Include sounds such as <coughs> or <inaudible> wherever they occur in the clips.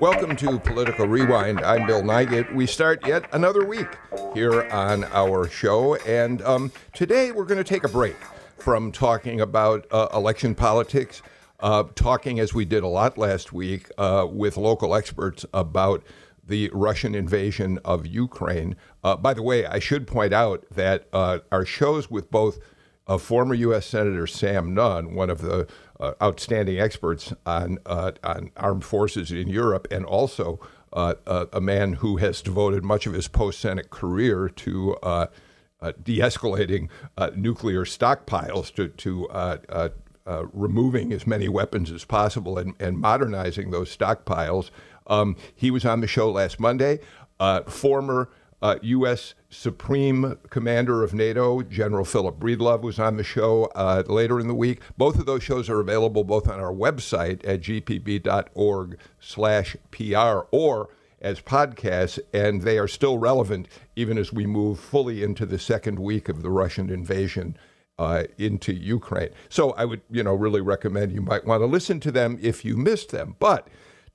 Welcome to Political Rewind. I'm Bill Nigut. We start yet another week here on our show, and um, today we're going to take a break from talking about uh, election politics, uh, talking as we did a lot last week uh, with local experts about the Russian invasion of Ukraine. Uh, by the way, I should point out that uh, our shows with both uh, former U.S. Senator Sam Nunn, one of the uh, outstanding experts on uh, on armed forces in Europe, and also uh, uh a man who has devoted much of his post Senate career to uh, uh, de-escalating nuclear stockpiles, to to removing as many weapons as possible and, and modernizing those stockpiles. Um, he was on the show last Monday. former uh, U.S. Supreme Commander of NATO, General Philip Breedlove, was on the show uh, later in the week. Both of those shows are available both on our website at gpb.org/pr or as podcasts, and they are still relevant even as we move fully into the second week of the Russian invasion. Uh, into Ukraine. So I would, you know, really recommend you might want to listen to them if you missed them. But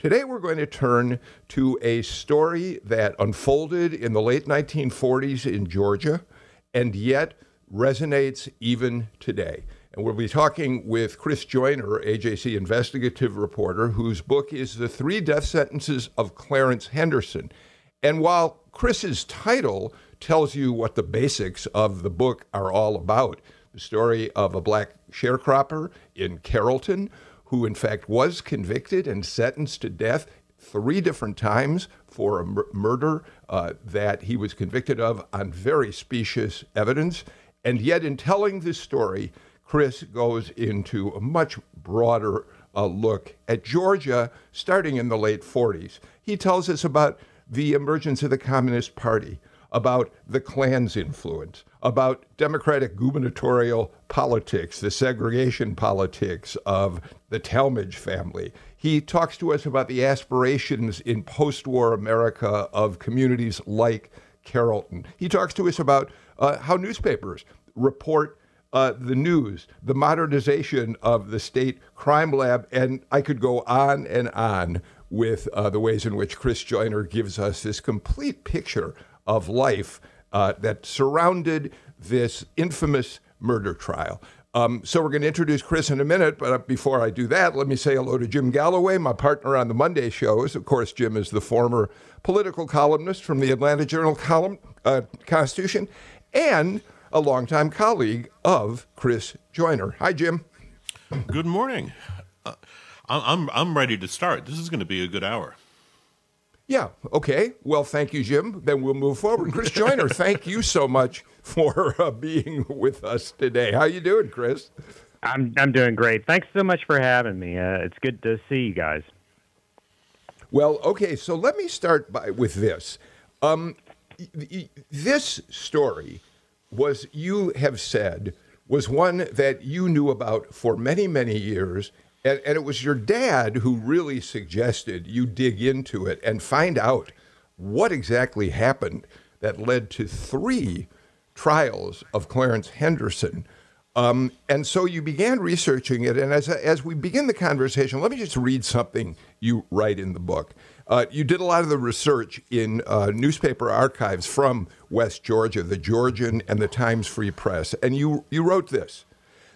Today, we're going to turn to a story that unfolded in the late 1940s in Georgia and yet resonates even today. And we'll be talking with Chris Joyner, AJC investigative reporter, whose book is The Three Death Sentences of Clarence Henderson. And while Chris's title tells you what the basics of the book are all about, the story of a black sharecropper in Carrollton who in fact was convicted and sentenced to death three different times for a mur- murder uh, that he was convicted of on very specious evidence. And yet, in telling this story, Chris goes into a much broader uh, look at Georgia starting in the late 40s. He tells us about the emergence of the Communist Party, about the Klan's influence, about Democratic gubernatorial politics, the segregation politics of the Talmadge family. He talks to us about the aspirations in post war America of communities like Carrollton. He talks to us about uh, how newspapers report uh, the news, the modernization of the state crime lab, and I could go on and on with uh, the ways in which Chris Joyner gives us this complete picture of life uh, that surrounded this infamous murder trial. Um, so we're going to introduce Chris in a minute, but before I do that, let me say hello to Jim Galloway, my partner on the Monday shows. Of course, Jim is the former political columnist from the Atlanta Journal column uh, Constitution, and a longtime colleague of Chris Joyner. Hi, Jim. Good morning. Uh, I'm I'm ready to start. This is going to be a good hour. Yeah. Okay. Well, thank you, Jim. Then we'll move forward. Chris <laughs> Joyner, thank you so much for uh, being with us today. How you doing, Chris? I'm I'm doing great. Thanks so much for having me. Uh, it's good to see you guys. Well, okay. So let me start by with this. Um, this story was you have said was one that you knew about for many many years and, and it was your dad who really suggested you dig into it and find out what exactly happened that led to three trials of Clarence Henderson. Um, and so you began researching it. And as, as we begin the conversation, let me just read something you write in the book. Uh, you did a lot of the research in uh, newspaper archives from West Georgia, the Georgian and the Times Free Press. And you, you wrote this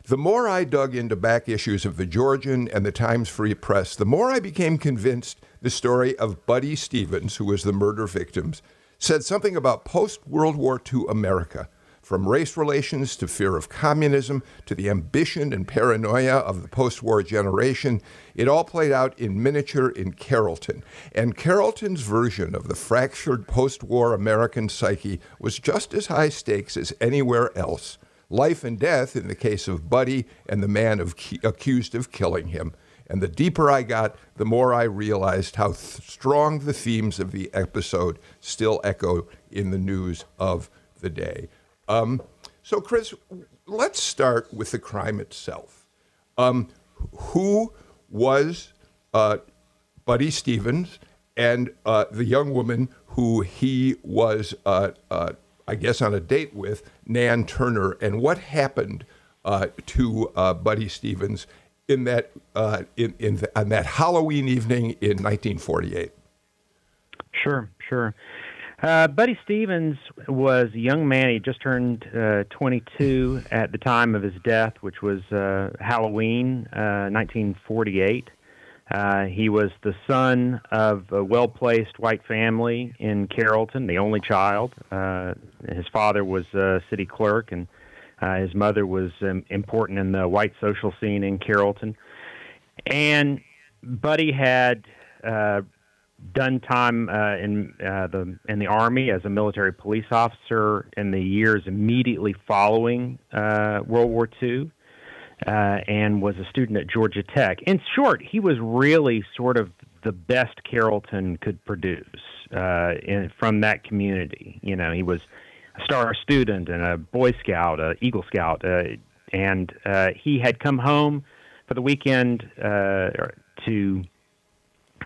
the more I dug into back issues of the Georgian and the Times Free Press, the more I became convinced the story of Buddy Stevens, who was the murder victim, said something about post World War II America. From race relations to fear of communism to the ambition and paranoia of the post war generation, it all played out in miniature in Carrollton. And Carrollton's version of the fractured post war American psyche was just as high stakes as anywhere else life and death in the case of Buddy and the man of, accused of killing him. And the deeper I got, the more I realized how th- strong the themes of the episode still echo in the news of the day. Um, so, Chris, let's start with the crime itself. Um, who was uh, Buddy Stevens and uh, the young woman who he was, uh, uh I guess, on a date with, Nan Turner, and what happened uh, to uh, Buddy Stevens in that in, in the, on that Halloween evening in 1948? Sure, sure. Uh, Buddy Stevens was a young man. He just turned uh, 22 at the time of his death, which was uh, Halloween, 1948. Uh, uh, he was the son of a well placed white family in Carrollton, the only child. Uh, his father was a city clerk, and uh, his mother was um, important in the white social scene in Carrollton. And Buddy had done time uh, in uh, the in the army as a military police officer in the years immediately following uh, World War II, uh, and was a student at Georgia Tech. In short, he was really sort of the best Carrollton could produce uh, in, from that community. You know, he was a star student and a Boy Scout, a Eagle Scout, uh, and uh, he had come home for the weekend uh, to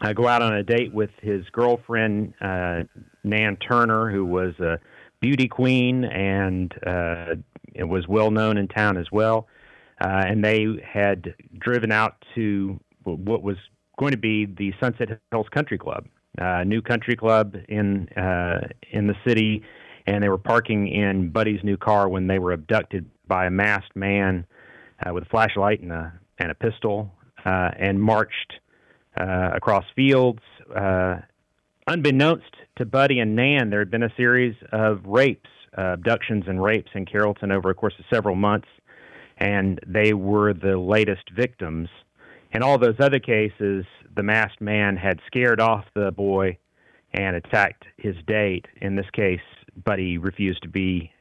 uh, go out on a date with his girlfriend uh, Nan Turner, who was a beauty queen and uh, was well known in town as well. Uh, and they had driven out to what was going to be the Sunset Hills Country Club, a new country club in uh, in the city. And they were parking in Buddy's new car when they were abducted by a masked man uh, with a flashlight and a and a pistol, uh, and marched uh, across fields. Uh, unbeknownst to Buddy and Nan, there had been a series of rapes, uh, abductions, and rapes in Carrollton over a course of several months, and they were the latest victims. In all those other cases, the masked man had scared off the boy and attacked his date. In this case, Buddy refused to be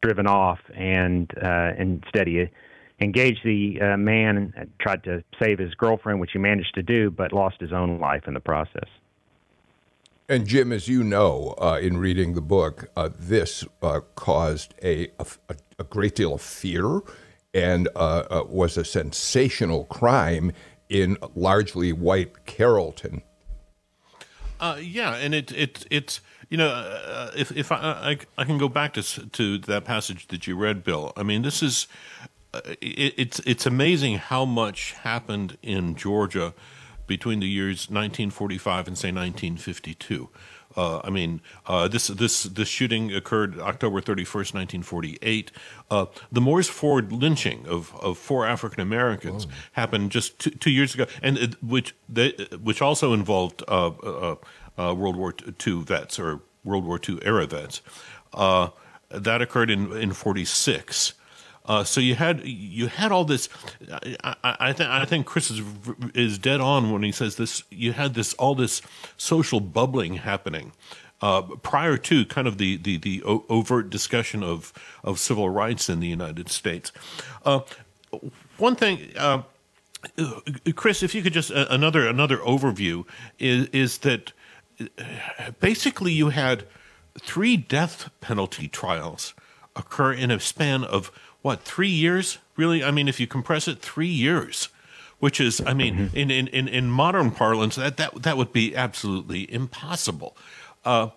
driven off, and uh, instead he engaged the uh, man and tried to save his girlfriend, which he managed to do, but lost his own life in the process. And Jim, as you know, uh, in reading the book, uh, this uh, caused a, a, a, great deal of fear and uh, uh, was a sensational crime in largely white Carrollton. yeah, and it it it's you know if if I, I, I can go back to to that passage that you read, Bill. I mean, this is it, it's it's amazing how much happened in Georgia between the years 1945 and say 1952. Uh, I mean, uh, this this this shooting occurred October 31st, 1948. Uh, the Moores Ford lynching of, of four African Americans happened just two, two, years ago, and it, which they, which also involved uh, uh, uh, World War II vets or World War II era vets. that occurred in in 46. Uh, so you had you had all this. I, I, I think I think Chris is is dead on when he says this. You had this all this social bubbling happening uh, prior to kind of the the, the overt discussion of of civil rights in the United States. Uh, one thing. Uh, Chris, if you could just uh, another another overview is is that uh, basically you had three death penalty trials occur in a span of what three years? Really? I mean, if you compress it, three years, which is, I mean, mm-hmm. in, in, in modern parlance, that, that that would be absolutely impossible. Uh,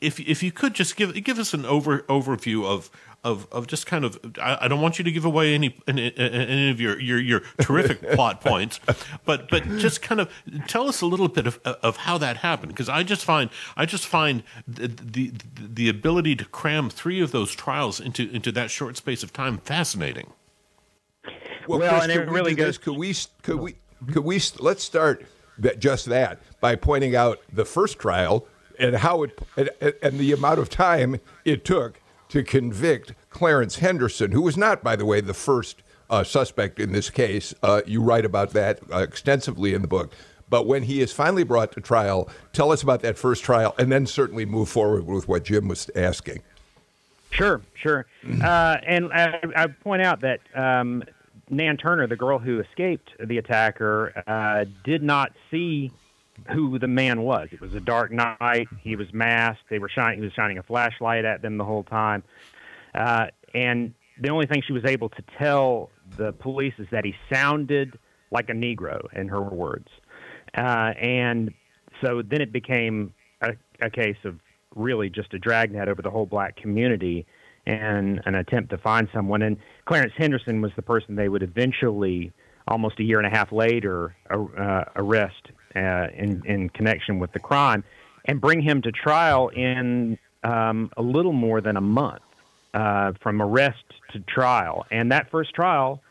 if if you could just give give us an over overview of of, of just kind of I, I, don't want you to give away any any, any of your your, your terrific <laughs> plot points, but but just kind of tell us a little bit of of how that happened because I just find I just find the, the, the ability to cram three of those trials into into that short space of time fascinating. Well, well Chris, and it really goes. Could we could oh. we could we let's start just that by pointing out the first trial and how it and, and the amount of time it took to convict Clarence Henderson, who was not, by the way, the first uh, suspect in this case. Uh, you write about that uh, extensively in the book. But when he is finally brought to trial, tell us about that first trial and then certainly move forward with what Jim was asking. Sure, sure. Uh, and I, I, point out that um, Nan Turner, the girl who escaped the attacker, uh, did not see who the man was. It was a dark night. He was masked. They were shining. He was shining a flashlight at them the whole time, uh, and the only thing she was able to tell the police is that he sounded like a Negro, in her words. Uh, and so then it became a, a case of really just a dragnet over the whole black community and an attempt to find someone. And Clarence Henderson was the person they would eventually, almost a year and a half later, uh, arrest uh, in, in connection with the crime and bring him to trial in um, a little more than a month uh, from arrest to trial. And that first trial,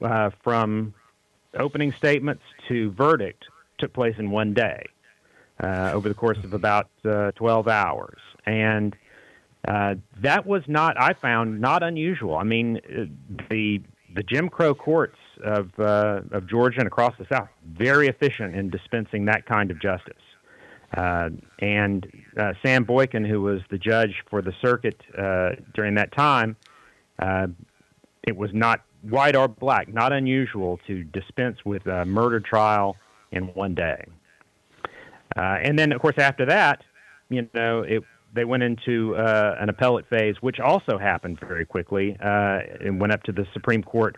uh, from opening statements to verdict, took place in one day uh, over the course of about uh, 12 hours. And that was not, I found, not unusual. I mean, the the Jim Crow courts of uh, of Georgia and across the South very efficient in dispensing that kind of justice. Uh, and uh, Sam Boykin, who was the judge for the circuit uh, during that time, uh, it was not white or black, not unusual to dispense with a murder trial in one day. Uh, and then, of course, after that, you know, it, they went into uh, an appellate phase, which also happened very quickly. Uh, and went up to the Supreme Court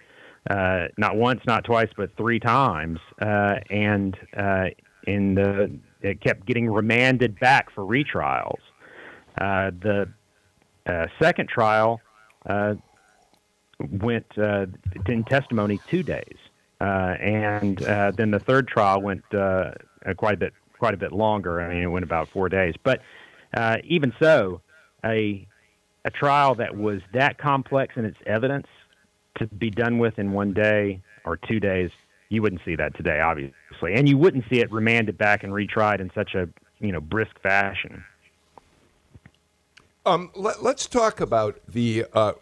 uh, not once, not twice, but three times. Uh, and uh, in the, it kept getting remanded back for retrials. Uh, the second trial went in testimony two days. and then the third trial went quite a bit quite a bit longer. I mean, it went about four days. But uh, even so, a a trial that was that complex in its evidence to be done with in one day or two days, you wouldn't see that today, obviously, and you wouldn't see it remanded back and retried in such a you know brisk fashion. Um, let, us talk about the uh,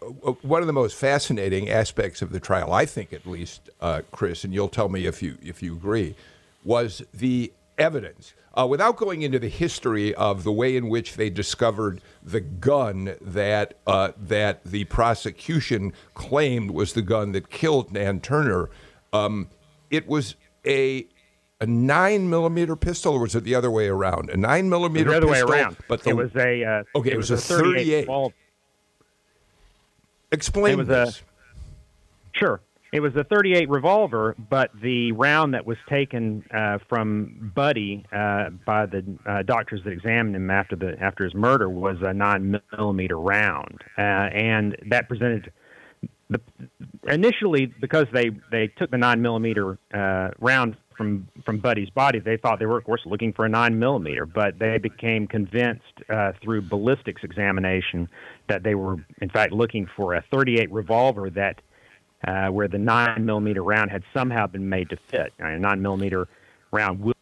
one of the most fascinating aspects of the trial. I think, at least, uh, Chris, and you'll tell me if you if you agree, was the evidence. Uh, without going into the history of the way in which they discovered the gun that uh, that the prosecution claimed was the gun that killed Nan Turner, um, it was a a nine millimeter pistol, or was it the other way around? A nine millimeter the other pistol, way around. But the, it was a uh, okay. It, was, was, a thirty eight. Explain it was this. A, sure. It was a 38 revolver, but the round that was taken uh, from Buddy uh, by the uh, doctors that examined him after the after his murder was a nine millimeter round, uh, and that presented the initially because they they took the nine millimeter uh, round from from Buddy's body, they thought they were of course looking for a nine millimeter, but they became convinced uh, through ballistics examination that they were in fact looking for a 38 revolver that uh, where the nine millimeter round had somehow been made to fit. A nine millimeter round will.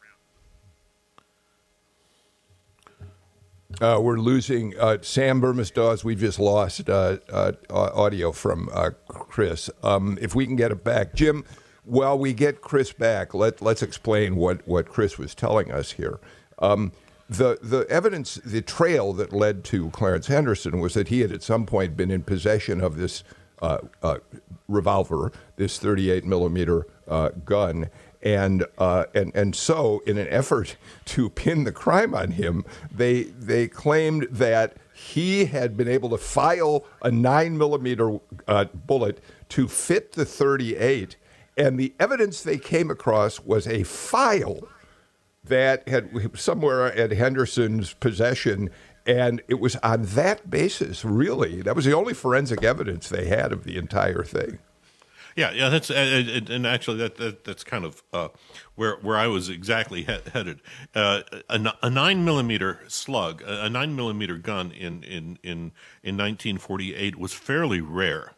Uh, we're losing uh, Sam Bermas Dawes. We've just lost uh, uh, audio from uh, Chris. Um, if we can get it back, Jim. While we get Chris back, let let's explain what, what Chris was telling us here. Um, the the evidence, the trail that led to Clarence Henderson was that he had at some point been in possession of this uh, uh, revolver, this 38 millimeter uh, gun. And, uh, and, and so, in an effort to pin the crime on him, they, they claimed that he had been able to file a nine millimeter uh, bullet to fit the 38. And the evidence they came across was a file that had somewhere at Henderson's possession and it was on that basis, really, that was the only forensic evidence they had of the entire thing. Yeah, yeah, that's and actually that, that that's kind of uh, where where I was exactly he- headed. Uh, a, a, nine millimeter slug, a, nine millimeter gun in in in in 1948 was fairly rare.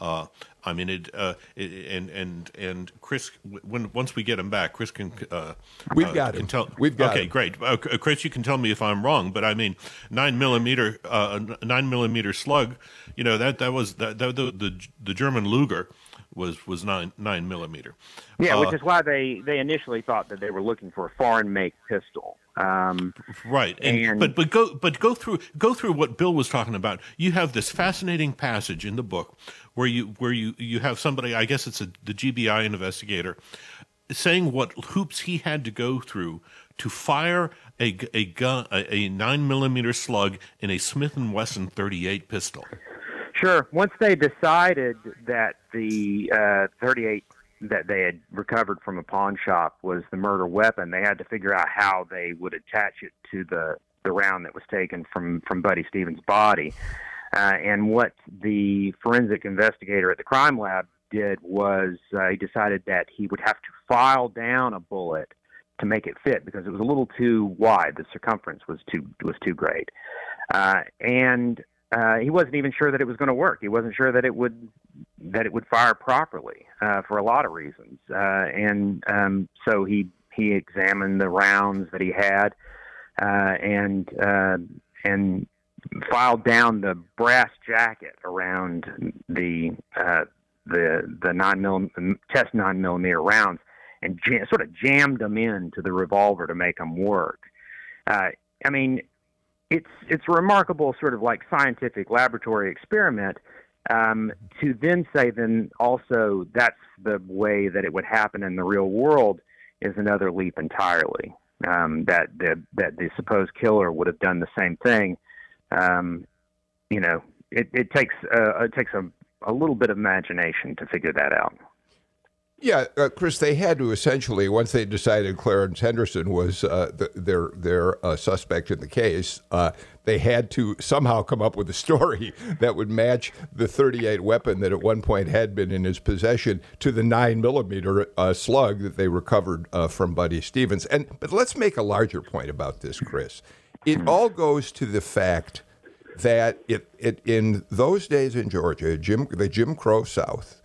Uh, I mean, it, uh, it, and and and Chris, when once we get him back, Chris can. Uh, We've uh, got him. Tell, We've got. Okay, him. great. Uh, Chris, you can tell me if I'm wrong, but I mean, nine millimeter, uh, nine millimeter slug. You know that that was that, the, the the German Luger was was nine nine millimeter. Yeah, which is why they they initially thought that they were looking for a foreign make pistol. Um, right, and, and, but but go but go through go through what Bill was talking about. You have this fascinating passage in the book where you where you you have somebody, I guess it's a, the GBI investigator, saying what hoops he had to go through to fire a a gun a, a nine millimeter slug in a Smith and Wesson 38 pistol. Sure. Once they decided that the uh, 38 that they had recovered from a pawn shop was the murder weapon, they had to figure out how they would attach it to the the round that was taken from from Buddy Stevens' body. Uh, and what the forensic investigator at the crime lab did was uh, he decided that he would have to file down a bullet to make it fit because it was a little too wide. The circumference was too was too great, uh, and uh, he wasn't even sure that it was going to work. He wasn't sure that it would that it would fire properly uh, for a lot of reasons, uh, and um, so he he examined the rounds that he had uh, and uh, and filed down the brass jacket around the uh, the the nine mil test nine millimeter rounds and jam, sort of jammed them into the revolver to make them work. Uh, I mean, it's it's remarkable sort of like scientific laboratory experiment. Um, to then say then also that's the way that it would happen in the real world is another leap entirely. Um, that the that the supposed killer would have done the same thing. Um, you know, it, it takes uh, it takes a, a little bit of imagination to figure that out. Yeah, uh, Chris, they had to essentially once they decided Clarence Henderson was uh, the, their their uh, suspect in the case, uh, they had to somehow come up with a story <laughs> that would match the 38 weapon that at one point had been in his possession to the nine millimeter uh, slug that they recovered uh, from Buddy Stevens. And but let's make a larger point about this, Chris. It all goes to the fact that it, it in those days in Georgia, Jim the Jim Crow South,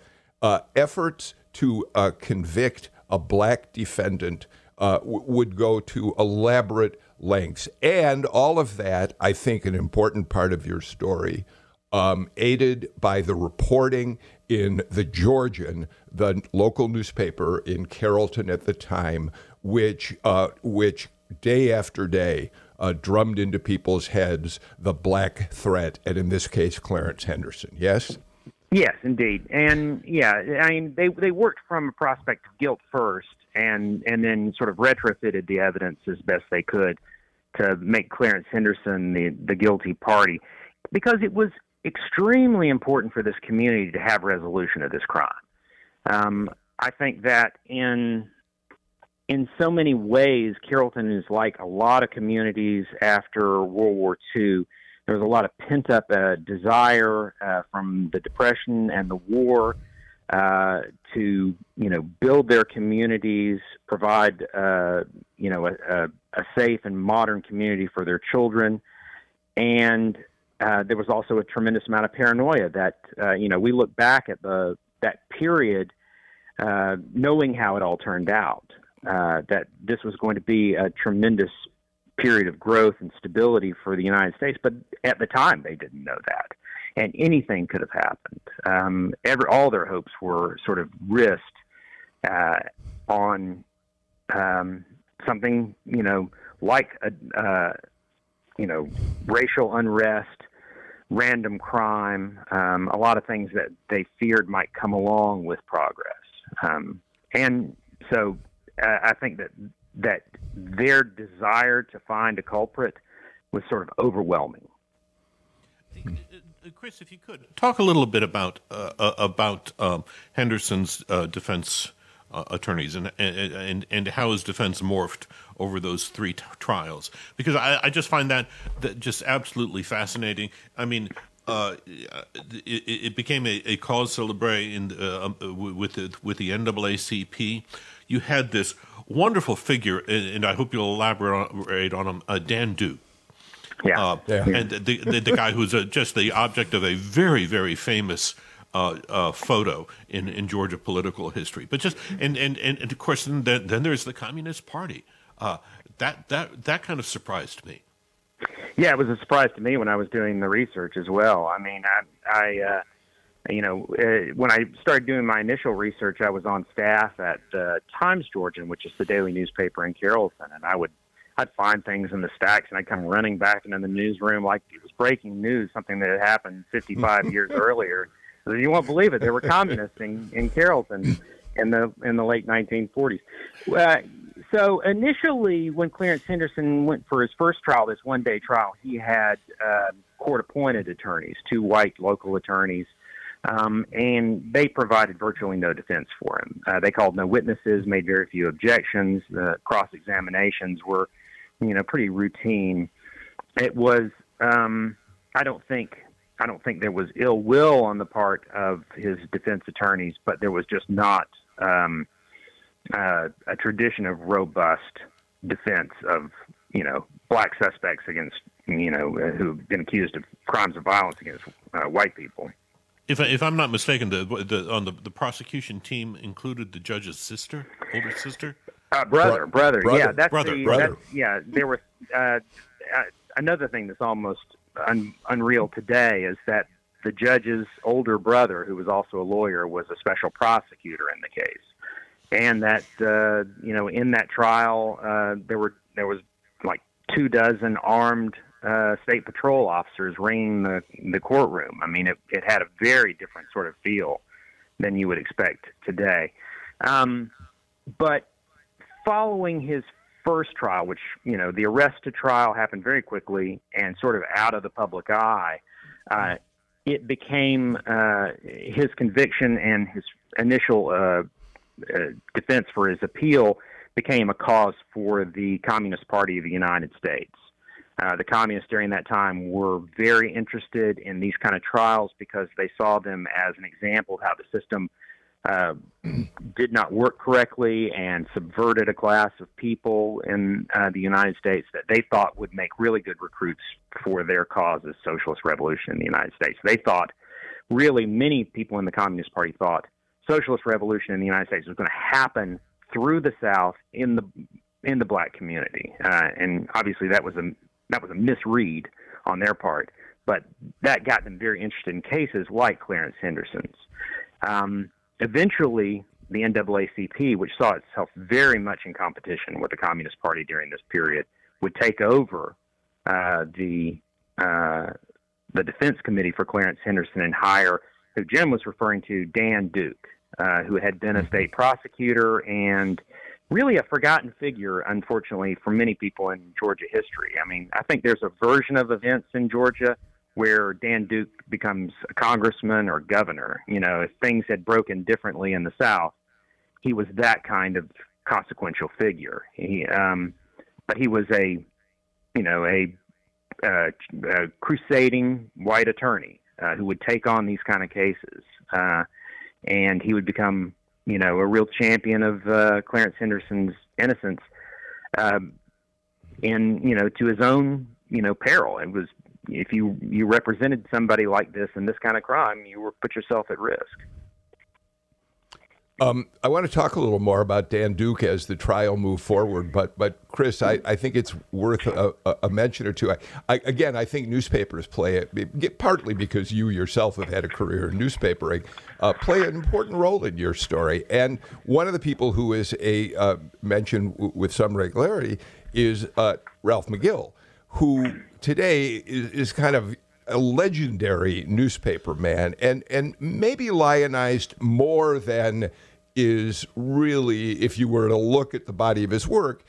efforts to uh, convict a black defendant uh, w- would go to elaborate lengths. And all of that, I think, an important part of your story, um, aided by the reporting in the Georgian, the local newspaper in Carrollton at the time, which uh, which day after day uh, drummed into people's heads the black threat, and in this case, Clarence Henderson. Yes. Yes, indeed, and yeah, I mean they they worked from a prospect of guilt first, and and then sort of retrofitted the evidence as best they could to make Clarence Henderson the the guilty party, because it was extremely important for this community to have resolution of this crime. Um, I think that in in so many ways, Carrollton is like a lot of communities after World War II there was a lot of pent up uh, desire uh, from the depression and the war uh, to you know build their communities, provide uh, you know a, a, safe and modern community for their children, and uh, there was also a tremendous amount of paranoia that uh, you know we look back at the that period knowing how it all turned out. that this was going to be a tremendous period of growth and stability for the United States. But at the time, they didn't know that, and anything could have happened. Um, every, all their hopes were sort of risked uh, on um, something, you know, like a, uh, you know, racial unrest, random crime, um, a lot of things that they feared might come along with progress. Um, and so uh, I think that that their desire to find a culprit was sort of overwhelming. Uh, uh, Chris, if you could talk a little bit about uh, uh about um, Henderson's uh, defense uh, attorneys and, and and how his defense morphed over those three t- trials, because I, I, just find that, that just absolutely fascinating. I mean. It, it, became a, a cause celebre in um, with the, with the NAACP. You had this wonderful figure, and, I hope you'll elaborate on him, uh, Dan Duke. Yeah. Uh, yeah. And the, the, the guy who's a, just the object of a very, very famous uh, uh, photo in, in Georgia political history. But just, and, and, and, and of course, then, then there's the Communist Party. Uh, that, that, that kind of surprised me. Yeah, it was a surprise to me when I was doing the research as well. I mean, I, I uh, you know, uh, when I started doing my initial research, I was on staff at uh, Times Georgian, which is the daily newspaper in Carrollton, and I would I'd find things in the stacks, and I'd come running back into the newsroom like it was breaking news, something that had happened 55 <laughs> years earlier. You won't believe it. There were communists in, in Carrollton in the in the late 1940s. Uh, so initially, when Clarence Henderson went for his first trial, this one-day trial, he had uh, court-appointed attorneys, two white local attorneys, um, and they provided virtually no defense for him. Uh, they called no witnesses, made very few objections. The cross-examinations were, you know, pretty routine. It was, um, I don't think, I don't think there was ill will on the part of his defense attorneys, but there was just not um, uh, a tradition of robust defense of you know black suspects against you know who've been accused of crimes of violence against uh, white people. If, I, if I'm not mistaken, the, the on the, the prosecution team included the judge's sister, older sister, uh, brother, Bro- brother, brother. yeah, that's Brother, the, brother. That's, yeah. There were uh, uh, another thing that's almost un, unreal today is that the judge's older brother, who was also a lawyer, was a special prosecutor in the case, and that uh, you know in that trial uh, there were there was like two dozen armed uh, state patrol officers ringing the the courtroom. I mean, it it had a very different sort of feel than you would expect today. Um, but following his first trial, which you know the arrest to trial happened very quickly and sort of out of the public eye, uh, it became uh, his conviction and his initial uh, uh, defense for his appeal became a cause for the Communist Party of the United States. Uh, the communists during that time were very interested in these kind of trials because they saw them as an example of how the system uh, did not work correctly and subverted a class of people in uh, the United States that they thought would make really good recruits for their cause as socialist revolution in the United States. They thought, really, many people in the Communist Party thought socialist revolution in the United States was going to happen through the South in the in the black community, uh, and obviously that was a that was a misread on their part. But that got them very interested in cases like Clarence Henderson's. Um, eventually, the NAACP, which saw itself very much in competition with the Communist Party during this period, would take over uh, the uh, the defense committee for Clarence Henderson and hire who Jim was referring to, Dan Duke, uh, who had been a state prosecutor and really a forgotten figure, unfortunately, for many people in Georgia history. I mean, I think there's a version of events in Georgia where Dan Duke becomes a congressman or governor. You know, if things had broken differently in the South, he was that kind of consequential figure. He, um, but he was a, you know, a, uh, a crusading white attorney uh, who would take on these kind of cases, uh, and he would become, you know, a real champion of uh, Clarence Henderson's innocence, um, and you know, to his own, you know, peril. It was if you you represented somebody like this in this kind of crime, you were put yourself at risk. Um, I want to talk a little more about Dan Duke as the trial moved forward, but but Chris, I, I think it's worth a, a, mention or two. I, I, again, I think newspapers play it partly because you yourself have had a career in newspapering, uh, play an important role in your story. And one of the people who is a uh, mentioned w- with some regularity is uh, Ralph McGill, who today is, is kind of a legendary newspaper man and, and maybe lionized more than is really, if you were to look at the body of his work,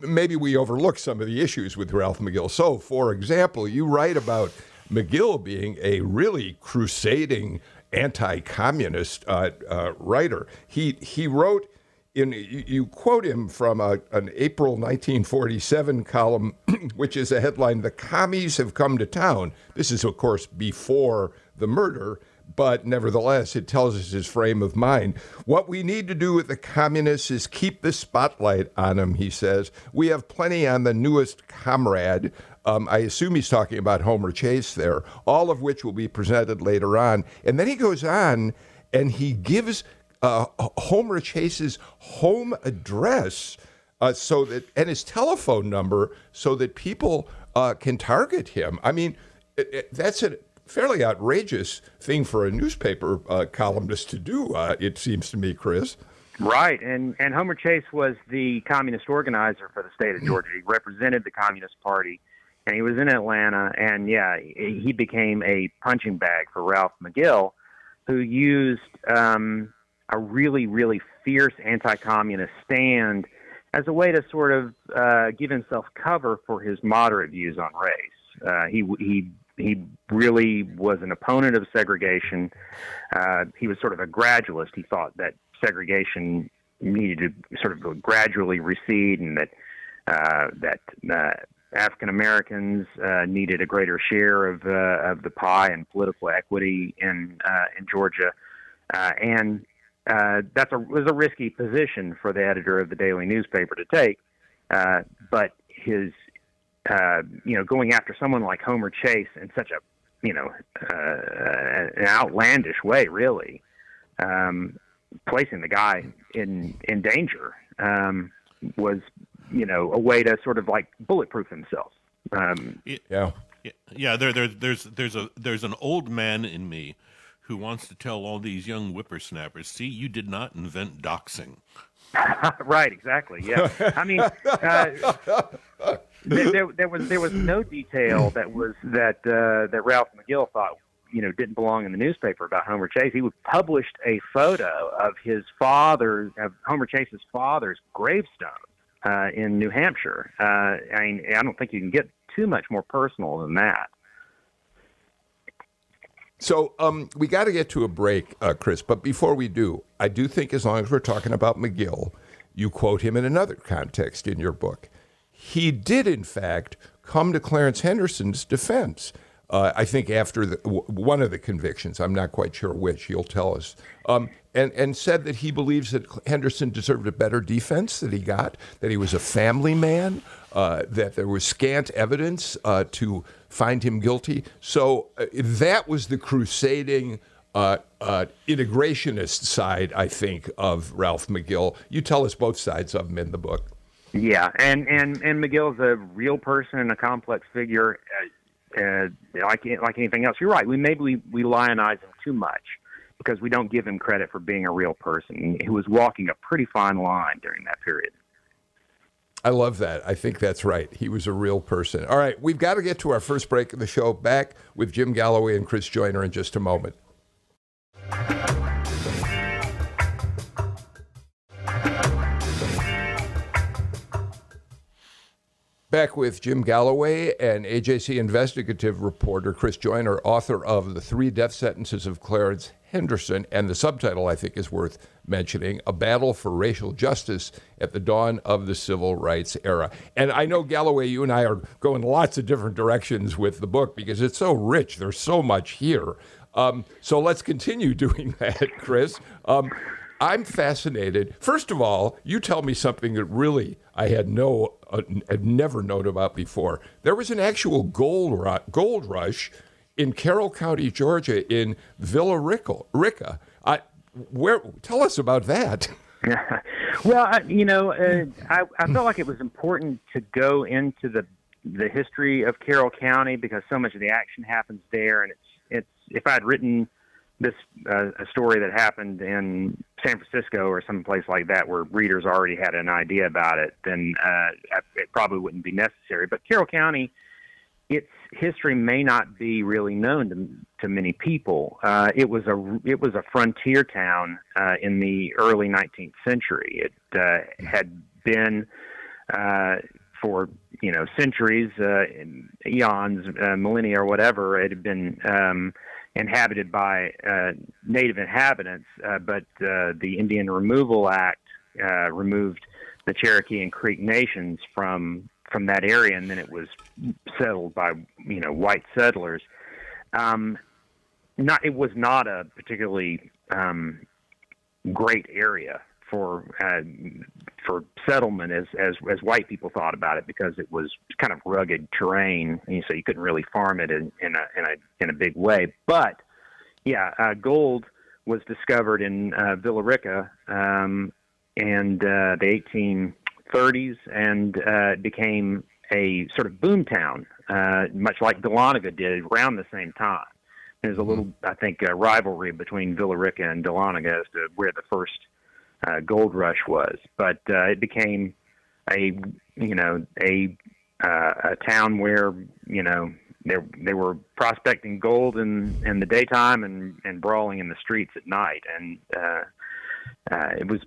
maybe we overlook some of the issues with Ralph McGill. So, for example, you write about McGill being a really crusading anti-communist uh, uh, writer. He he wrote in you, quote him from a, an April 1947 column, <clears throat> which is a headline: "The commies have come to town." This is, of course, before the murder. But nevertheless, it tells us his frame of mind. What we need to do with the communists is keep the spotlight on them, he says. We have plenty on the newest comrade. Um, I assume he's talking about Homer Chase there, all of which will be presented later on. And then he goes on and he gives uh, Homer Chase's home address uh, so that and his telephone number so that people uh, can target him. I mean, it, it, that's a fairly outrageous thing for a newspaper uh, columnist to do. Uh, it seems to me, Chris. Right, and and Homer Chase was the communist organizer for the state of Georgia. He represented the Communist Party, and he was in Atlanta. And yeah, he became a punching bag for Ralph McGill, who used um, a really really fierce anti-communist stand as a way to sort of uh, give himself cover for his moderate views on race. Uh, he he he really was an opponent of segregation. Uh, he was sort of a gradualist. He thought that segregation needed to sort of gradually recede, and that uh, that uh, African Americans uh, needed a greater share of uh, of the pie and political equity in uh, in Georgia, and that's a was a risky position for the editor of the daily newspaper to take. But his, uh, you know, going after someone like Homer Chase in such a, you know, uh, an outlandish way, really, um, placing the guy in in danger um, was, you know, a way to sort of like bulletproof himself. Um, yeah. Yeah, there, there, there's, there's a, there's an old man in me who wants to tell all these young whippersnappers, see, you did not invent doxing. <laughs> right, exactly. Yeah, I mean, uh, <laughs> <laughs> there, there, was there was no detail that was that uh, that Ralph McGill thought you know didn't belong in the newspaper about Homer Chase. He published a photo of his father, of Homer Chase's father's gravestone uh, in New Hampshire. Uh, I mean, I don't think you can get too much more personal than that. So um, we got to get to a break, uh, Chris. But before we do, I do think as long as we're talking about McGill, you quote him in another context in your book. He did, in fact, come to Clarence Henderson's defense. Uh, I think after the, w- one of the convictions, I'm not quite sure which, you'll tell us, um, and, and said that he believes that Henderson deserved a better defense that he got, that he was a family man, uh, that there was scant evidence uh, to find him guilty. So uh, that was the crusading uh, uh, integrationist side, I think, of Ralph McGill. You tell us both sides of him in the book. Yeah, and and and McGill's a real person and a complex figure, uh, uh, like like anything else. You're right. We maybe we, we lionize him too much because we don't give him credit for being a real person. He was walking a pretty fine line during that period. I love that. I think that's right. He was a real person. All right, we've got to get to our first break of the show. Back with Jim Galloway and Chris Joyner in just a moment. Back with Jim Galloway and AJC investigative reporter Chris Joyner, author of The Three Death Sentences of Clarence Henderson, and the subtitle I think is worth mentioning A Battle for Racial Justice at the Dawn of the Civil Rights Era. And I know, Galloway, you and I are going lots of different directions with the book because it's so rich. There's so much here. Um, so let's continue <laughs> doing that, Chris. Um, I'm fascinated. First of all, you tell me something that really I had no, uh, had never known about before. There was an actual gold ru- gold rush in Carroll County, Georgia, in Villa Rica. I, where? Tell us about that. <laughs> well, I, you know, uh, I, I felt like it was important to go into the the history of Carroll County because so much of the action happens there, and it's it's if I had written this uh, a story that happened in San Francisco or some place like that where readers already had an idea about it, then uh, it probably wouldn't be necessary. But Carroll County its history may not be really known to, to many people. Uh, it was a it was a frontier town uh, in the early 19th century. It uh, had been uh, for you know centuries, eons, millennia, or whatever. It had been um, inhabited by native inhabitants, but the Indian Removal Act removed the Cherokee and Creek nations from from that area, and then it was settled by you know white settlers. Um, not it was not a particularly um, great area for uh, for settlement as, as as white people thought about it because it was kind of rugged terrain, and so you couldn't really farm it in, in a in a in a big way. But yeah, uh, gold was discovered in uh, Villa Rica, um, and uh, the 18 30s and uh, became a sort of boom town, uh, much like Dahlonega did around the same time. There's a mm-hmm. little, I think, uh, rivalry between Villa Rica and Dahlonega as to where the first uh, gold rush was, but uh, it became a you know a uh, a town where you know they they were prospecting gold in in the daytime and and brawling in the streets at night, and uh, uh, it was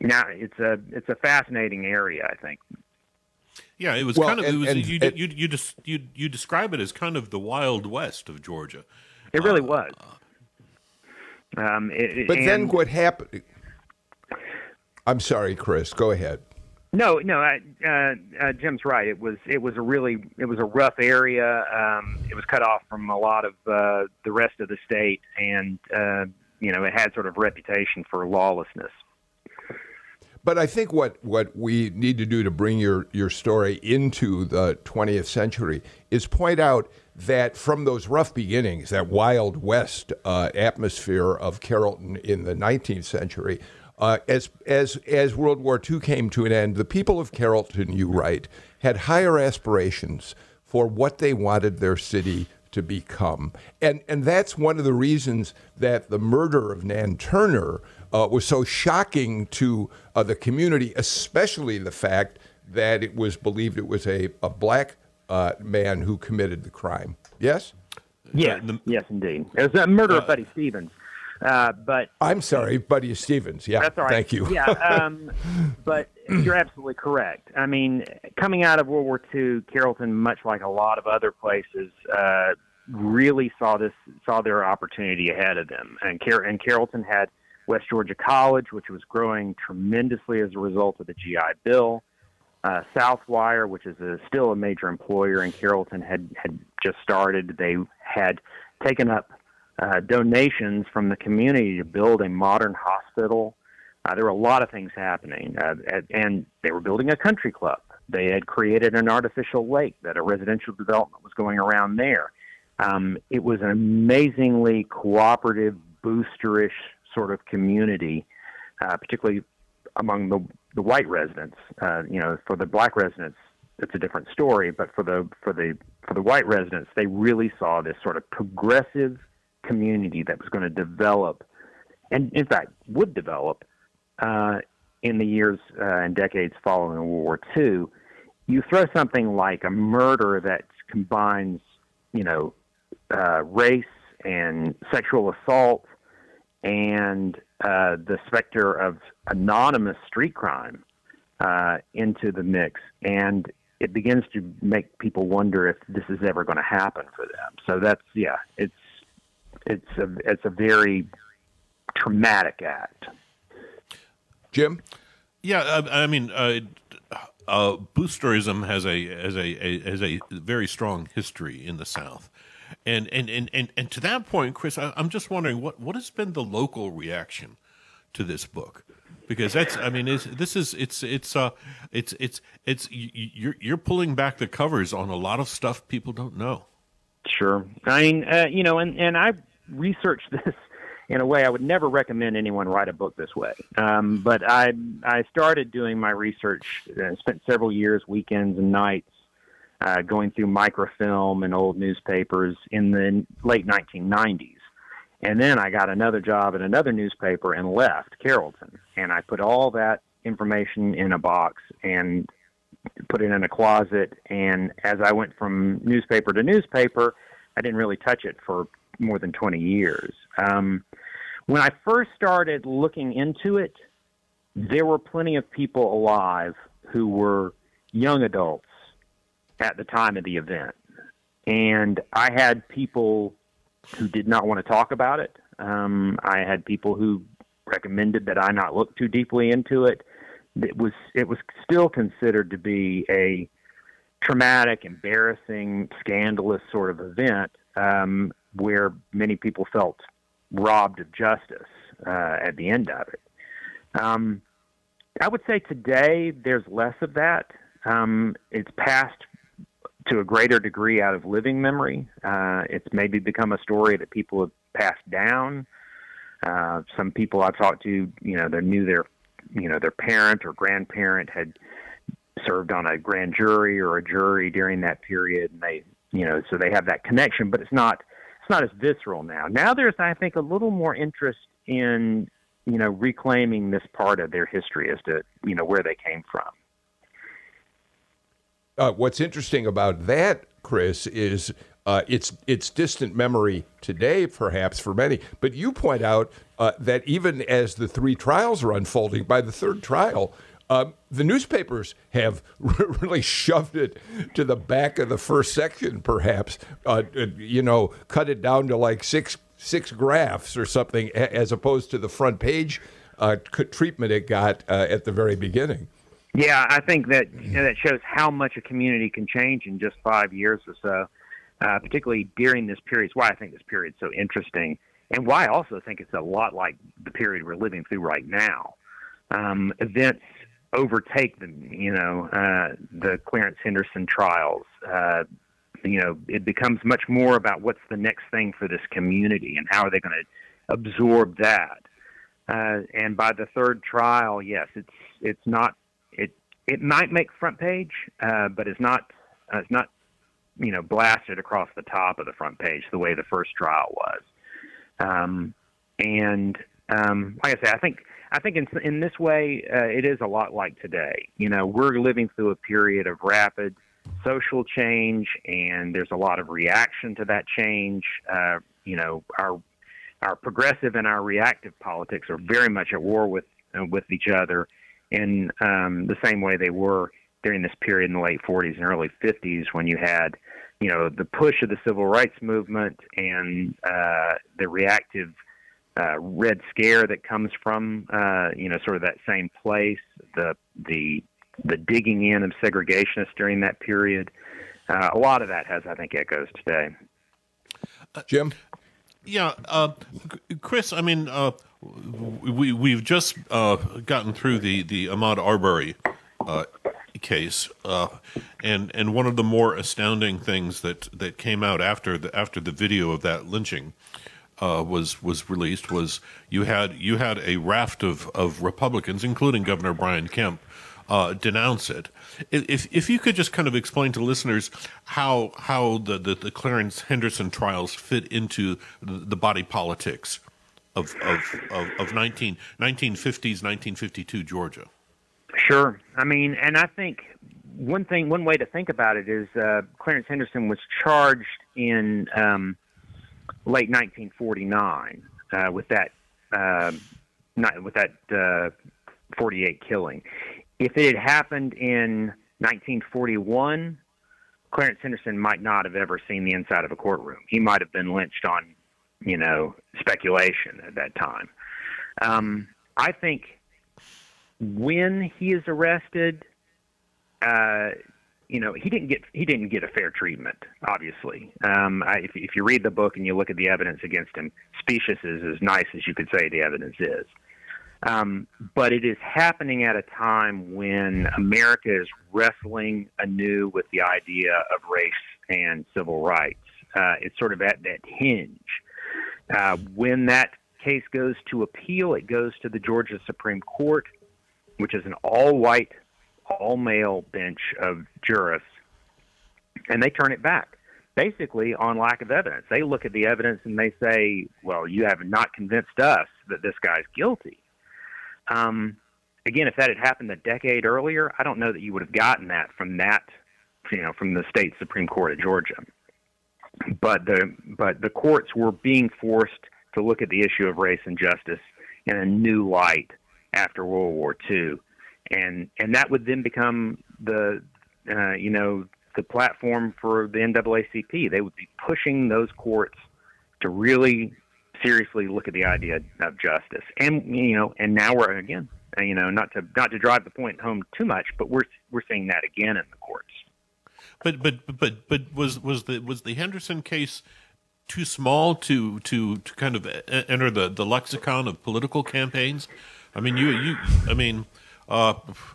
now it's a it's a fascinating area, I think. Yeah, it was Well, kind of and- it was and- you, and- you you just you you describe it as kind of the wild west of Georgia. It really was. Um, it, it- But then what happened? I'm sorry, Chris. Go ahead. No, no, I, uh, uh, Jim's right. It was it was a really it was a rough area. Um, it was cut off from a lot of uh, the rest of the state, and uh, you know it had sort of reputation for lawlessness. But I think what, what we need to do to bring your, your story into the 20th century is point out that from those rough beginnings, that Wild West uh, atmosphere of Carrollton in the 19th century, uh, as, as, as World War II came to an end, the people of Carrollton, you write, had higher aspirations for what they wanted their city to become. And, and that's one of the reasons that the murder of Nan Turner uh, was so shocking to uh, the community, especially the fact that it was believed it was a, a black uh, man who committed the crime. Yes? Yes, the- yes, indeed. It was a murder of Buddy Stevens, uh, but I'm sorry, Buddy Stevens. Yeah, That's all right. thank you. yeah, um, <laughs> but you're absolutely correct. I mean, coming out of World War II, Carrollton, much like a lot of other places, uh, really saw this saw their opportunity ahead of them. And, Car- and Carrollton had West Georgia College, which was growing tremendously as a result of the GI Bill. Uh, Southwire, which is a, still a major employer in Carrollton, had had just started. They had taken up uh, donations from the community to build a modern hospital. Uh, there were a lot of things happening, uh, and- they were building a country club. They had created an artificial lake that a residential development was going around there. Um, it was an amazingly cooperative, boosterish sort of community, uh, particularly among the the white residents. Uh, you know, for the black residents, it's a different story. But for the for the for the white residents, they really saw this sort of progressive community that was going to develop, and in fact would develop uh, in the years uh, and decades following World War II. You throw something like a murder that combines, you know, uh, race and sexual assault and uh, the specter of anonymous street crime uh, into the mix, and it begins to make people wonder if this is ever going to happen for them. So that's yeah, it's it's a it's a very traumatic act. Jim? Yeah, I, I mean, uh, uh, boosterism has a has a, a has a very strong history in the South, and and and and, and to that point, Chris, I, I'm just wondering what what has been the local reaction to this book. Because that's, I mean, it's, this is, it's, it's, uh, it's, it's, it's, you- you're, you're pulling back the covers on a lot of stuff people don't know. Sure. I mean, uh, you know, and, and I researched <laughs> this in a way I would never recommend anyone write a book this way. Um, but I I started doing my research, and spent several years, weekends and nights, uh, going through microfilm and old newspapers in the late 1990s. And then I got another job at another newspaper and left Carrollton. And I put all that information in a box and put it in a closet. And as I went from newspaper to newspaper, I didn't really touch it for more than 20 years. Um, when I first started looking into it, there were plenty of people alive who were young adults at the time of the event. And I had people who did not want to talk about it. Um, I had people who recommended that I not look too deeply into it. It was it was still considered to be a traumatic, embarrassing, scandalous sort of event um, where many people felt robbed of justice uh, at the end of it. Um, I would say today there's less of that. Um, it's passed to a greater degree out of living memory. Uh, it's maybe become a story that people have passed down. Uh, some people I've talked to, you know, they knew their, you know, their parent or grandparent had served on a grand jury or a jury during that period, and they, you know, so they have that connection. But it's not, it's not as visceral now. Now there's, I think, a little more interest in you know, reclaiming this part of their history as to you know where they came from. Uh, what's interesting about that, Chris, is uh, it's it's distant memory today, perhaps for many. But you point out uh, that even as the three trials are unfolding, by the third trial, uh, the newspapers have <laughs> really shoved it to the back of the first section, perhaps. Uh, uh, you know, cut it down to like six six graphs or something, as opposed to the front page uh, treatment it got uh, at the very beginning. Yeah, I think that you know, that shows how much a community can change in just five years or so, uh, particularly during this period. It's why I think this period is so interesting, and why I also think it's a lot like the period we're living through right now. Um, events overtake the you know uh, the Clarence Henderson trials. Uh, you know, it becomes much more about what's the next thing for this community and how are they going to absorb that. Uh, and by the third trial, yes, it's it's not it it might make front page, uh, but it's not uh, it's not you know blasted across the top of the front page the way the first trial was. Um, and um, like I say, I think I think in, in this way, uh, it is a lot like today. You know, we're living through a period of rapid social change, and there's a lot of reaction to that change. Uh, you know, our our progressive and our reactive politics are very much at war with uh, with each other in um, the same way they were during this period in the late 40s and early 50s when you had, you know, the push of the civil rights movement and uh, the reactive uh, red scare that comes from uh, you know sort of that same place, the the the digging in of segregationists during that period. Uh, a lot of that has, I think, echoes today. Jim. Yeah, uh, Chris. I mean, uh, we we've just uh, gotten through the the Ahmaud Arbery case, and and one of the more astounding things that that came out after the after the video of that lynching uh, was was released was you had you had a raft of, of Republicans, including Governor Brian Kemp, uh, denounce it. If if you could just kind of explain to listeners how how the, the, the Clarence Henderson trials fit into the, body politics of of, of, of 19, 1950s 1952 Georgia. Sure, I mean, and I think one thing one way to think about it is uh, Clarence Henderson was charged in. Um, late 1949 uh, with that uh, not, with that uh, 48 killing. If it had happened in 1941, Clarence Henderson might not have ever seen the inside of a courtroom. He might have been lynched on, you know, speculation at that time. Um, I think when he is arrested, uh, you know he didn't get he didn't get a fair treatment. Obviously, um, I, if, if you read the book and you look at the evidence against him, specious is as nice as you could say the evidence is. Um, but it is happening at a time when America is wrestling anew with the idea of race and civil rights. Uh, it's sort of at that hinge. Uh, when that case goes to appeal, it goes to the Georgia Supreme Court, which is an all white all male bench of jurists, and they turn it back basically on lack of evidence. They look at the evidence and they say, well, you have not convinced us that this guy's guilty. Um, again, if that had happened a decade earlier, I don't know that you would have gotten that from that, you know, from the state Supreme Court of Georgia. But the but the courts were being forced to look at the issue of race and justice in a new light after World War II and and that would then become the uh, you know the platform for the NAACP. They would be pushing those courts to really seriously look at the idea of justice. And you know, and now we're again, uh, you know, not to not to drive the point home too much, but we're we're seeing that again in the courts. But but but but was was the was the Henderson case too small to to to kind of enter the the lexicon of political campaigns? I mean, you you I mean uh,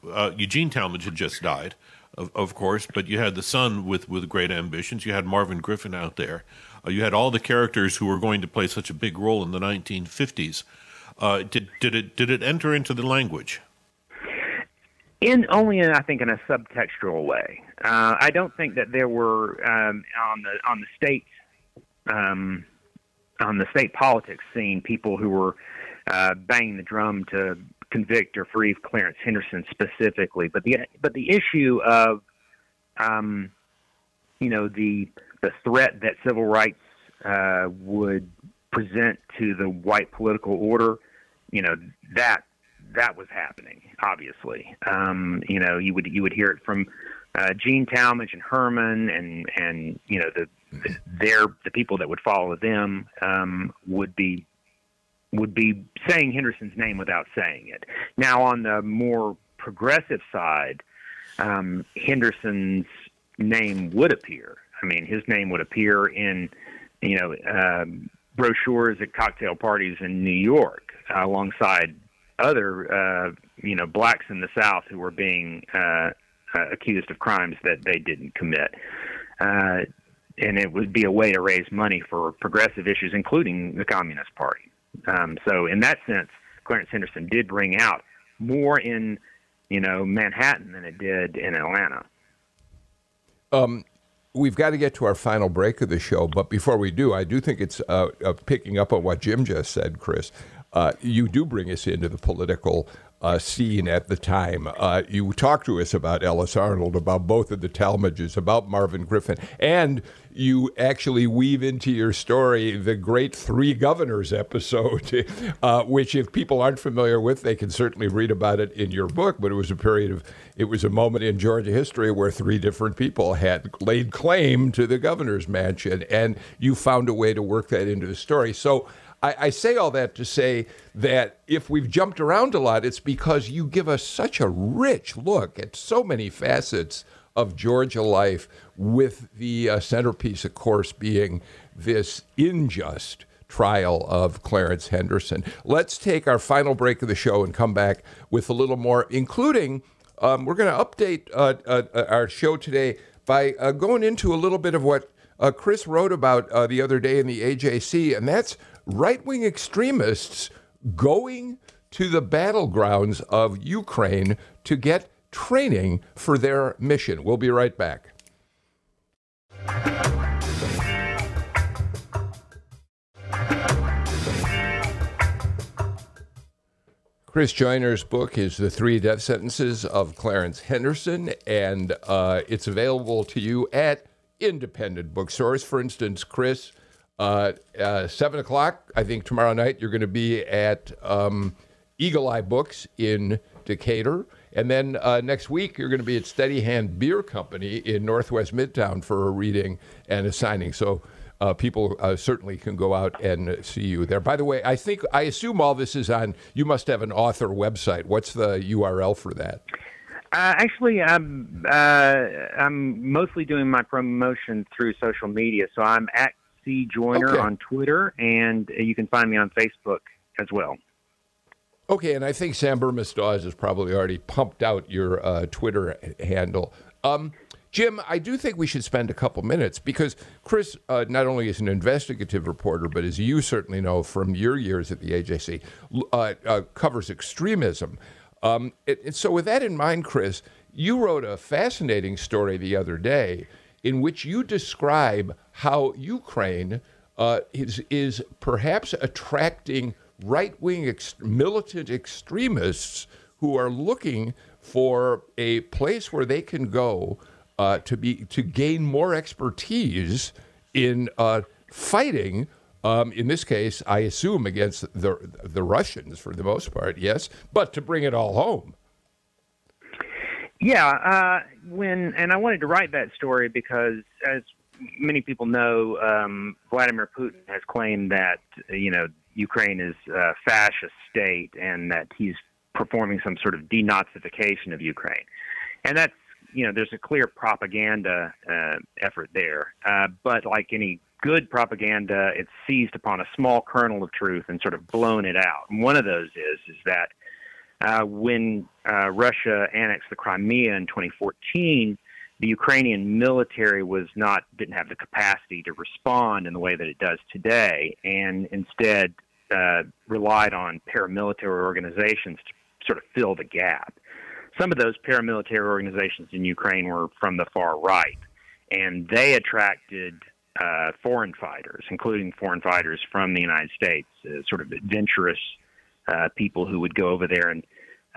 uh, Eugene Talmadge had just died, of, of, course, but you had the son with, with great ambitions. You had Marvin Griffin out there. Uh, you had all the characters who were going to play such a big role in the 1950s. Uh, did did it did it enter into the language? In only, in, I think, in a subtextual way. Uh, I don't think that there were um, on the on the state um, on the state politics scene people who were uh, banging the drum to convict or free Clarence Henderson specifically. But the but the issue of um, you know the the threat that civil rights uh, would present to the white political order, you know that that was happening. Obviously, um, you know you would you would hear it from uh, Gene Talmadge and Herman, and and you know the, the their the people that would follow them um, would be would be saying Henderson's name without saying it. Now, on the more progressive side, um, Henderson's name would appear. I mean, his name would appear in you know um, brochures at cocktail parties in New York, uh, alongside other uh, you know blacks in the South who were being uh, uh, accused of crimes that they didn't commit. Uh, and it would be a way to raise money for progressive issues, including the Communist Party. Um, so, in that sense, Clarence Henderson did bring out more in, you know, Manhattan than it did in Atlanta. Um, we've got to get to our final break of the show, but before we do, I do think it's uh, uh, picking up on what Jim just said, Chris. Uh, you do bring us into the political uh, scene at the time. Uh, you talked to us about Ellis Arnall, about both of the Talmadges, about Marvin Griffin, and you actually weave into your story the great Three Governors episode, <laughs> uh, which, if people aren't familiar with, they can certainly read about it in your book. But it was a period of, it was a moment in Georgia history where three different people had laid claim to the governor's mansion, and you found a way to work that into the story. So, I, I, say all that to say that if we've jumped around a lot, it's because you give us such a rich look at so many facets of Georgia life, with the uh, centerpiece, of course, being this unjust trial of Clarence Henderson. Let's take our final break of the show and come back with a little more, including um, we're going to update uh, uh, our show today by uh, going into a little bit of what uh, Chris wrote about uh, the other day in the AJC, and that's right wing extremists going to the battlegrounds of Ukraine to get training for their mission. We'll be right back. Chris Joyner's book is The Three Death Sentences of Clarence Henderson, and uh, it's available to you at independent bookstores. For instance, Chris, uh, uh, 7 o'clock, I think tomorrow night, you're going to be at um, Eagle Eye Books in Decatur. And then uh, next week, you're going to be at Steady Hand Beer Company in Northwest Midtown for a reading and a signing. So uh, people uh, certainly can go out and see you there. By the way, I think, I assume all this is on, you must have an author website. What's the URL for that? Uh, actually, I'm uh, I'm mostly doing my promotion through social media. So I'm at C Joyner okay. on Twitter, and you can find me on Facebook as well. Okay, and I think Sam Bermas-Dawes has probably already pumped out your uh, Twitter handle. Um, Jim, I do think we should spend a couple minutes because Chris uh, not only is an investigative reporter, but as you certainly know from your years at the AJC, uh, uh, covers extremism. Um, it, so, with that in mind, Chris, you wrote a fascinating story the other day in which you describe how Ukraine uh, is, is perhaps attracting right wing ex- militant extremists who are looking for a place where they can go uh, to be to gain more expertise in uh, fighting. Um, in this case, I assume against the the Russians for the most part, yes, but to bring it all home. Yeah, uh, when and I wanted to write that story because, as many people know, um, Vladimir Putin has claimed that you know Ukraine is a fascist state and that he's performing some sort of denazification of Ukraine, and that's you know there's a clear propaganda uh, effort there. Uh, but like any good propaganda, it's seized upon a small kernel of truth and sort of blown it out. And one of those is is that uh, when uh, Russia annexed the Crimea in 2014, the Ukrainian military was not didn't have the capacity to respond in the way that it does today, and instead uh, relied on paramilitary organizations to sort of fill the gap. Some of those paramilitary organizations in Ukraine were from the far right, and they attracted uh, foreign fighters, including foreign fighters from the United States, uh, sort of adventurous uh, people who would go over there and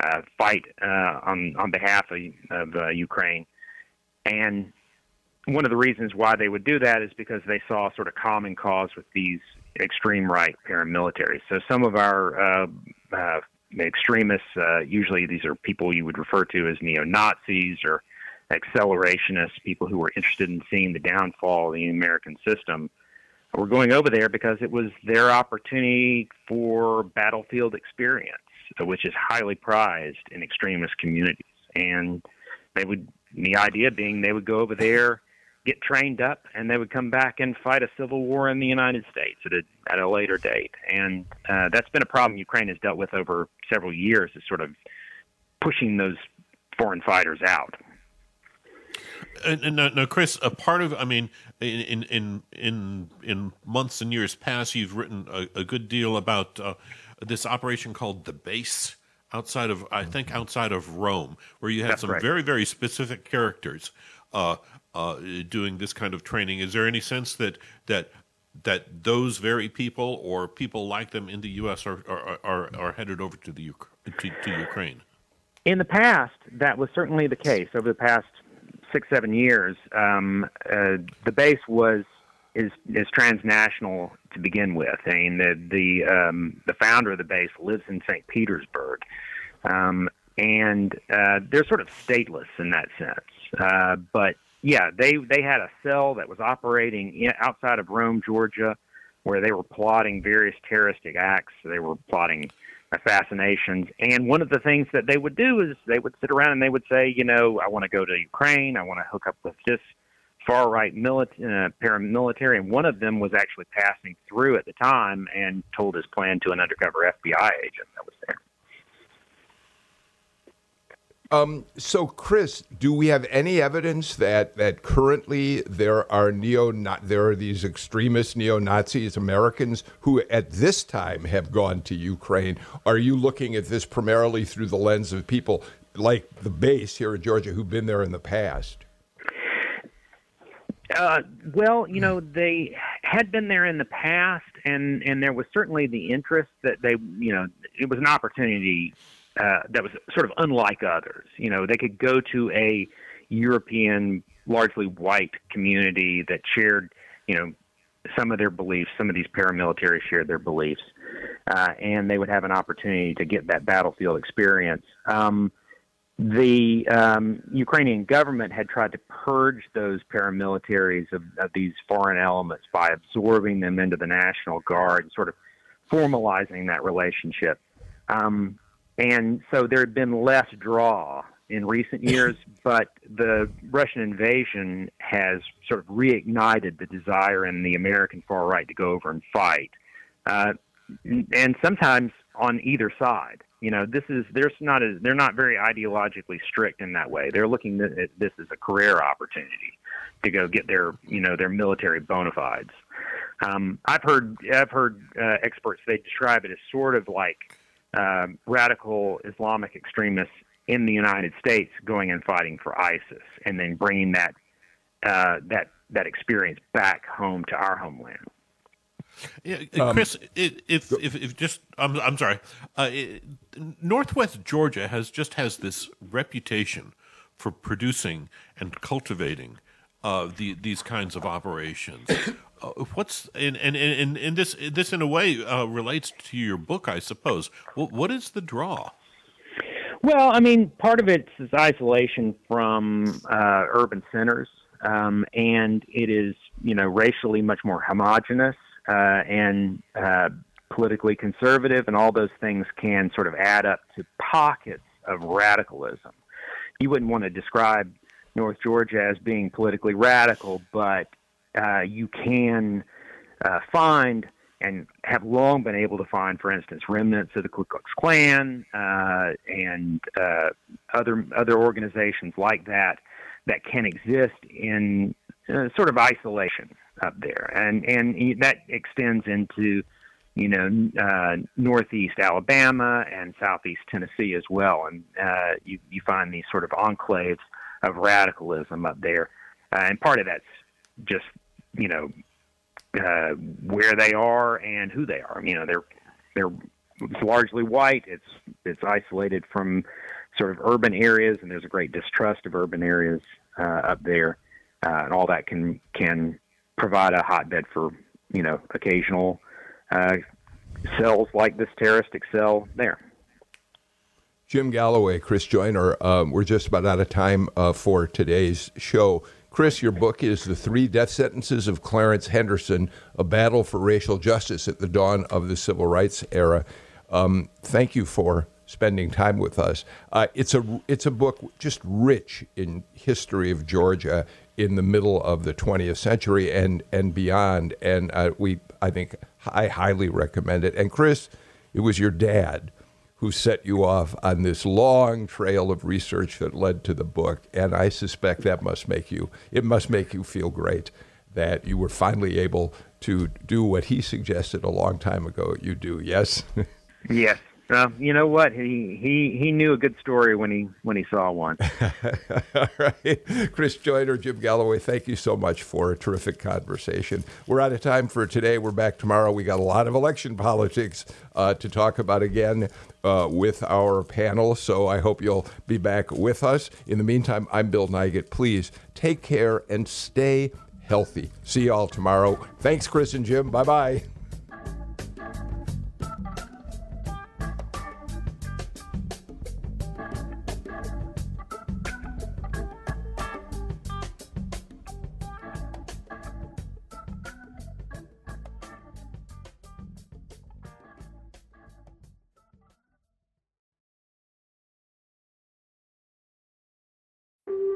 uh, fight uh, on on behalf of, of uh, Ukraine. And one of the reasons why they would do that is because they saw sort of common cause with these extreme right paramilitaries. So some of our uh, uh, extremists, uh, usually these are people you would refer to as neo Nazis or accelerationists, people who were interested in seeing the downfall of the American system, were going over there because it was their opportunity for battlefield experience, which is highly prized in extremist communities. And they would, the idea being, they would go over there get trained up, and they would come back and fight a civil war in the United States at a, at a later date. And uh, that's been a problem Ukraine has dealt with over several years, is sort of pushing those foreign fighters out. And, and now, now, Chris, a part of, I mean, in in in in months and years past, you've written a, a good deal about uh, this operation called the Base outside of, I think, outside of Rome, where you had That's some right. very very specific characters uh, uh, doing this kind of training. Is there any sense that that that those very people or people like them in the U.S. are are, are, are headed over to the to, to Ukraine? In the past, that was certainly the case. Over the past six, seven years, um, uh, the base was is is transnational to begin with. I mean, the the um, the founder of the base lives in St. Petersburg, um, and uh, they're sort of stateless in that sense. Uh, but yeah, they they had a cell that was operating in, outside of Rome, Georgia, where they were plotting various terroristic acts. They were plotting assassinations. And one of the things that they would do is they would sit around and they would say, you know, I want to go to Ukraine. I want to hook up with this far right milita- uh, paramilitary. And one of them was actually passing through at the time and told his plan to an undercover FBI agent that was there. Um, so, Chris, do we have any evidence that, that currently there are neo there are these extremist neo Nazis Americans who at this time have gone to Ukraine? Are you looking at this primarily through the lens of people like the base here in Georgia who've been there in the past? Uh, well, you know, they had been there in the past, and and there was certainly the interest that they, you know, it was an opportunity uh, that was sort of unlike others. You know, they could go to a European, largely white community that shared, you know, some of their beliefs. Some of these paramilitaries shared their beliefs, uh, and they would have an opportunity to get that battlefield experience. Um, the um, Ukrainian government had tried to purge those paramilitaries of, of, these foreign elements by absorbing them into the National Guard and sort of formalizing that relationship. Um, and so there had been less draw in recent <laughs> years, but the Russian invasion has sort of reignited the desire in the American far right to go over and fight. Uh, and sometimes on either side. You know, this is there's not a, they're not very ideologically strict in that way. They're looking at this as a career opportunity to go get their you know their military bona fides. Um, I've heard I've heard uh, experts they describe it as sort of like um, radical Islamic extremists in the United States going and fighting for ISIS, and then bringing that uh, that that experience back home to our homeland. Yeah, um, Chris, if, if, if just I'm I'm sorry, uh, it, Northwest Georgia has just has this reputation for producing and cultivating uh, the, these kinds of operations. <coughs> Uh, what's and, and and and this this in a way uh, relates to your book, I suppose. What, what is the draw? Well, I mean, part of it is isolation from uh, urban centers, um, and it is you know racially much more homogenous uh, and uh, politically conservative, and all those things can sort of add up to pockets of radicalism. You wouldn't want to describe North Georgia as being politically radical, but uh, you can uh, find and have long been able to find, for instance, remnants of the Ku Klux Klan uh, and uh, other other organizations like that that can exist in uh, sort of isolation up there, and and that extends into you know uh, northeast Alabama and southeast Tennessee as well, and uh, you you find these sort of enclaves of radicalism up there, uh, and part of that's just you know uh, where they are and who they are. You know, they're they're it's largely white. It's it's isolated from sort of urban areas, and there's a great distrust of urban areas uh, up there, uh, and all that can can provide a hotbed for you know occasional uh, cells like this terroristic cell there. Jim Galloway, Chris Joyner, um, we're just about out of time uh, for today's show. Chris, your book is The Three Death Sentences of Clarence Henderson A Battle for Racial Justice at the Dawn of the Civil Rights Era. Um, thank you for spending time with us. Uh, it's a it's a book just rich in history of Georgia in the middle of the 20th century and and beyond. And uh, we I think I highly recommend it. And Chris, it was your dad who set you off on this long trail of research that led to the book. And I suspect that must make you it must make you feel great that you were finally able to do what he suggested a long time ago you do. Yes. <laughs> Yes. Uh, you know what? He he he knew a good story when he when he saw one. <laughs> All right, Chris Joyner, Jim Galloway, thank you so much for a terrific conversation. We're out of time for today. We're back tomorrow. We got a lot of election politics uh, to talk about again uh, with our panel. So I hope you'll be back with us. In the meantime, I'm Bill Nigut. Please take care and stay healthy. See you all tomorrow. Thanks, Chris and Jim. Bye bye.